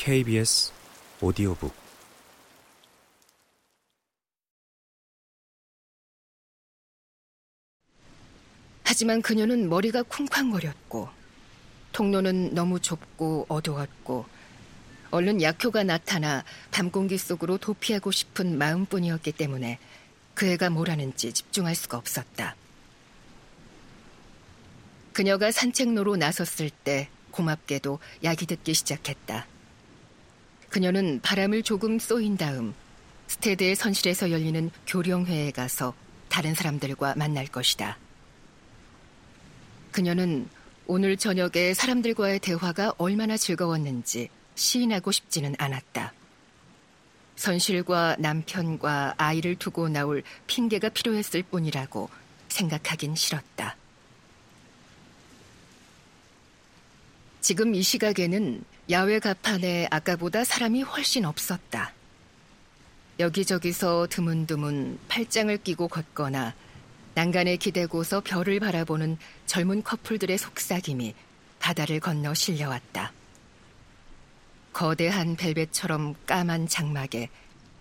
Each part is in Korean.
KBS 오디오북 하지만 그녀는 머리가 쿵쾅거렸고 통로는 너무 좁고 어두웠고 얼른 약효가 나타나 밤 공기 속으로 도피하고 싶은 마음뿐이었기 때문에 그 애가 뭘 하는지 집중할 수가 없었다. 그녀가 산책로로 나섰을 때 고맙게도 약이 듣기 시작했다. 그녀는 바람을 조금 쏘인 다음 스테드의 선실에서 열리는 교령회에 가서 다른 사람들과 만날 것이다. 그녀는 오늘 저녁에 사람들과의 대화가 얼마나 즐거웠는지 시인하고 싶지는 않았다. 선실과 남편과 아이를 두고 나올 핑계가 필요했을 뿐이라고 생각하긴 싫었다. 지금 이 시각에는 야외 가판에 아까보다 사람이 훨씬 없었다. 여기저기서 드문드문 팔짱을 끼고 걷거나 난간에 기대고서 별을 바라보는 젊은 커플들의 속삭임이 바다를 건너 실려왔다. 거대한 벨벳처럼 까만 장막에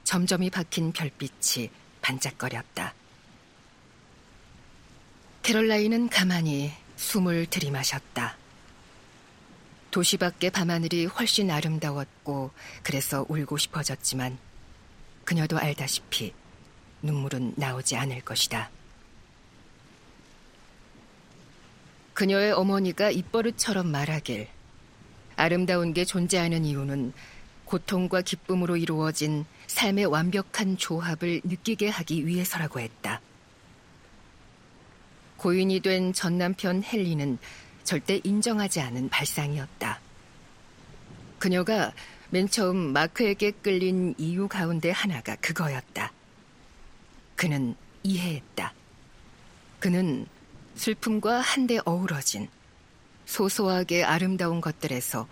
점점이 박힌 별빛이 반짝거렸다. 캐롤라인은 가만히 숨을 들이마셨다. 도시 밖의 밤하늘이 훨씬 아름다웠고 그래서 울고 싶어졌지만 그녀도 알다시피 눈물은 나오지 않을 것이다. 그녀의 어머니가 입버릇처럼 말하길 아름다운 게 존재하는 이유는 고통과 기쁨으로 이루어진 삶의 완벽한 조합을 느끼게 하기 위해서라고 했다. 고인이 된 전 남편 헨리는 절대 인정하지 않은 발상이었다. 그녀가 맨 처음 마크에게 끌린 이유 가운데 하나가 그거였다. 그는 이해했다. 그는 슬픔과 한데 어우러진 소소하게 아름다운 것들에서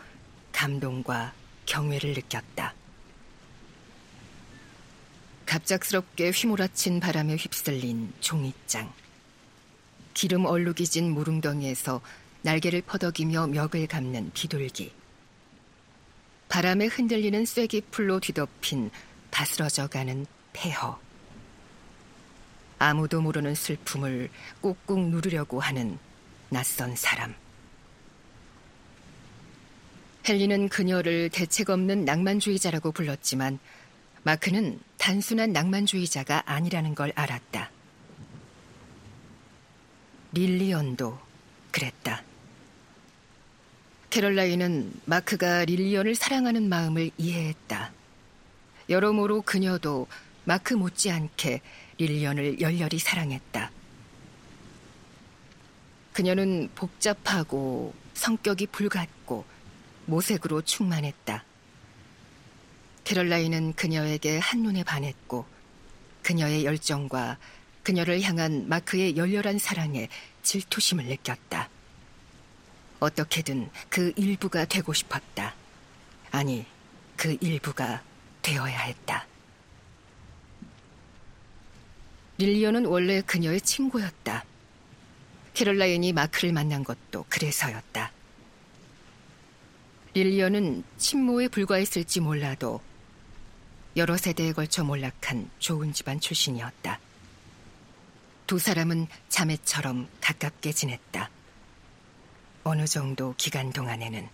감동과 경외를 느꼈다. 갑작스럽게 휘몰아친 바람에 휩쓸린 종이장. 기름 얼룩이 진 무릉덩이에서 날개를 퍼덕이며 멱을 감는 비둘기. 바람에 흔들리는 쐐기 풀로 뒤덮인 다스러져 가는 폐허. 아무도 모르는 슬픔을 꾹꾹 누르려고 하는 낯선 사람. 헨리는 그녀를 대책 없는 낭만주의자라고 불렀지만 마크는 단순한 낭만주의자가 아니라는 걸 알았다. 릴리언도 그랬다. 캐럴라인은 마크가 릴리언을 사랑하는 마음을 이해했다. 여러모로 그녀도 마크 못지않게 릴리언을 열렬히 사랑했다. 그녀는 복잡하고 성격이 불같고 모색으로 충만했다. 캐럴라인은 그녀에게 한눈에 반했고 그녀의 열정과 그녀를 향한 마크의 열렬한 사랑에 질투심을 느꼈다. 어떻게든 그 일부가 되고 싶었다. 아니, 그 일부가 되어야 했다. 릴리언은 원래 그녀의 친구였다. 캐롤라인이 마크를 만난 것도 그래서였다. 릴리언은 친모에 불과했을지 몰라도 여러 세대에 걸쳐 몰락한 좋은 집안 출신이었다. 두 사람은 자매처럼 가깝게 지냈다. 어느 정도 기간 동안에는